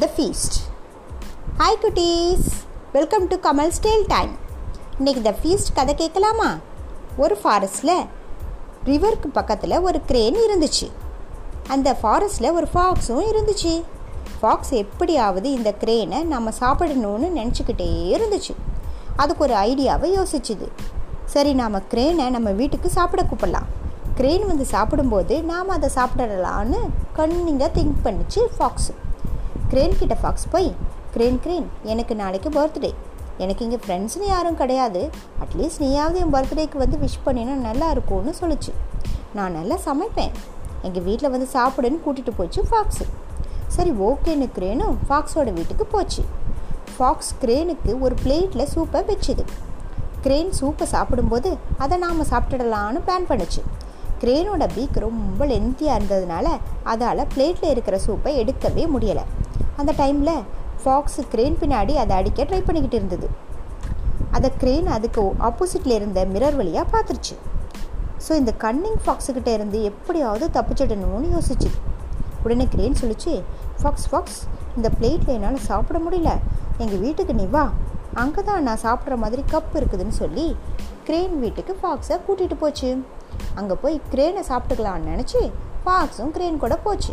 த feast hi குட்டீஸ் welcome to Kamal stale time இன்னைக்கு the feast கதை கேட்கலாமா? ஒரு ஃபாரஸ்டில் ரிவருக்கு பக்கத்தில் ஒரு க்ரேன் இருந்துச்சு. அந்த ஃபாரஸ்டில் ஒரு ஃபாக்ஸும் இருந்துச்சு. ஃபாக்ஸ் எப்படியாவது இந்த க்ரேனை நம்ம சாப்பிடணும்னு நினச்சிக்கிட்டே இருந்துச்சு. அதுக்கு ஒரு ஐடியாவை யோசிச்சுது. சரி நாம் க்ரேனை நம்ம வீட்டுக்கு சாப்பிட கூப்பிடலாம். க்ரேன் வந்து சாப்பிடும்போது நாம் அதை சாப்பிடலான்னு கண்ணிங்க திங்க் பண்ணிச்சு ஃபாக்ஸு கிரேன் கிட்ட ஃபாக்ஸ் போய் க்ரேன் கிரேன் எனக்கு நாளைக்கு பர்த்டே எனக்கு இங்கே ஃப்ரெண்ட்ஸ்னு யாரும் கிடையாது. அட்லீஸ்ட் நீயாவது என் பர்த்டேக்கு வந்து விஷ் பண்ணினா நல்லா இருக்கும்னு சொல்லிச்சு. நான் நல்லா சமைப்பேன். எங்கள் வீட்டில் வந்து சாப்பிடுன்னு கூட்டிகிட்டு போச்சு ஃபாக்ஸு சரி ஓகேன்னு க்ரேனும் ஃபாக்ஸோட வீட்டுக்கு போச்சு. ஃபாக்ஸ் க்ரேனுக்கு ஒரு பிளேட்டில் சூப்பை வச்சுது. க்ரேன் சூப்பை சாப்பிடும்போது அதை நாம் சாப்பிட்டுடலான்னு பிளான் பண்ணுச்சு. க்ரேனோட பீக் ரொம்ப லென்த்தியாக இருந்ததுனால அதால் பிளேட்டில் இருக்கிற சூப்பை எடுக்கவே முடியலை. அந்த டைமில் ஃபாக்ஸு க்ரேன் பின்னாடி அதை அடிக்க ட்ரை பண்ணிக்கிட்டு இருந்தது. அதை க்ரேன் அதுக்கு ஆப்போசிட்டில் இருந்த மிரர் வழியாக பார்த்துருச்சு. ஸோ இந்த கன்னிங் ஃபாக்ஸுக்கிட்ட இருந்து எப்படியாவது தப்பிச்சிடணும்னு யோசிச்சு. உடனே க்ரேன் சொல்லிச்சு ஃபாக்ஸ் ஃபாக்ஸ் இந்த பிளேட்டில் என்னால் சாப்பிட முடியல. எங்கள் வீட்டுக்கு நீ வா. அங்கே தான் நான் சாப்பிட்ற மாதிரி கப் இருக்குதுன்னு சொல்லி க்ரேன் வீட்டுக்கு ஃபாக்ஸை கூட்டிகிட்டு போச்சு. அங்கே போய் க்ரேனை சாப்பிட்டுக்கலான்னு நினச்சி ஃபாக்ஸும் கிரேன் கூட போச்சு.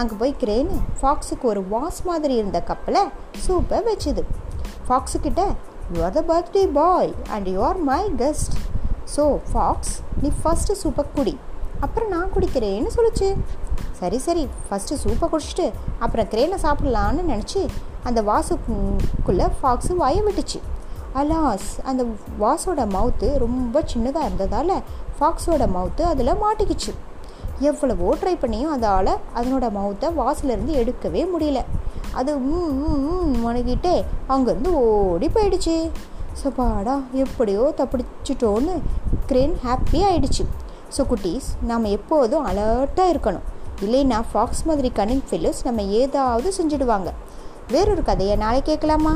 அங்கே போய் கிரேனு ஃபாக்ஸுக்கு ஒரு வாஸ் மாதிரி இருந்த கப்பில் சூப்பை வச்சுது. ஃபாக்ஸுக்கிட்ட you are the birthday boy and you are my guest so fox நீ ஃபஸ்ட்டு சூப்பை குடி. அப்புறம் நான் குடிக்கிறேன்னு சொல்லிச்சு. சரி சரி ஃபஸ்ட்டு சூப்பை குடிச்சிட்டு அப்புறம் கிரேனை சாப்பிட்லான்னு நினச்சி அந்த வாசுக்குள்ளே ஃபாக்ஸு வாய விட்டுச்சு. அலாஸ் அந்த வாஸோட மவுத்து ரொம்ப சின்னதாக இருந்ததால் ஃபாக்ஸோட மவுத்து அதில் மாட்டிக்கிச்சு. எவ்வளவோ ட்ரை பண்ணியும் அதால் அதனோட மவுத்தை வாசிலேருந்து எடுக்கவே முடியல. அது முனகிட்டே அங்கேருந்து ஓடி போயிடுச்சு. சப்பாடா எப்படியோ தப்பிச்சிட்டோன்னு கிரேன் ஹாப்பி ஆயிடுச்சு. ஸோ குட்டீஸ் நாம் எப்போதும் அலர்ட்டாக இருக்கணும். இல்லைன்னா ஃபாக்ஸ் மாதிரி கன்னிங் ஃபில்லர்ஸ் நம்ம ஏதாவது செஞ்சுடுவாங்க. வேறொரு கதையை நாளை கேட்கலாமா?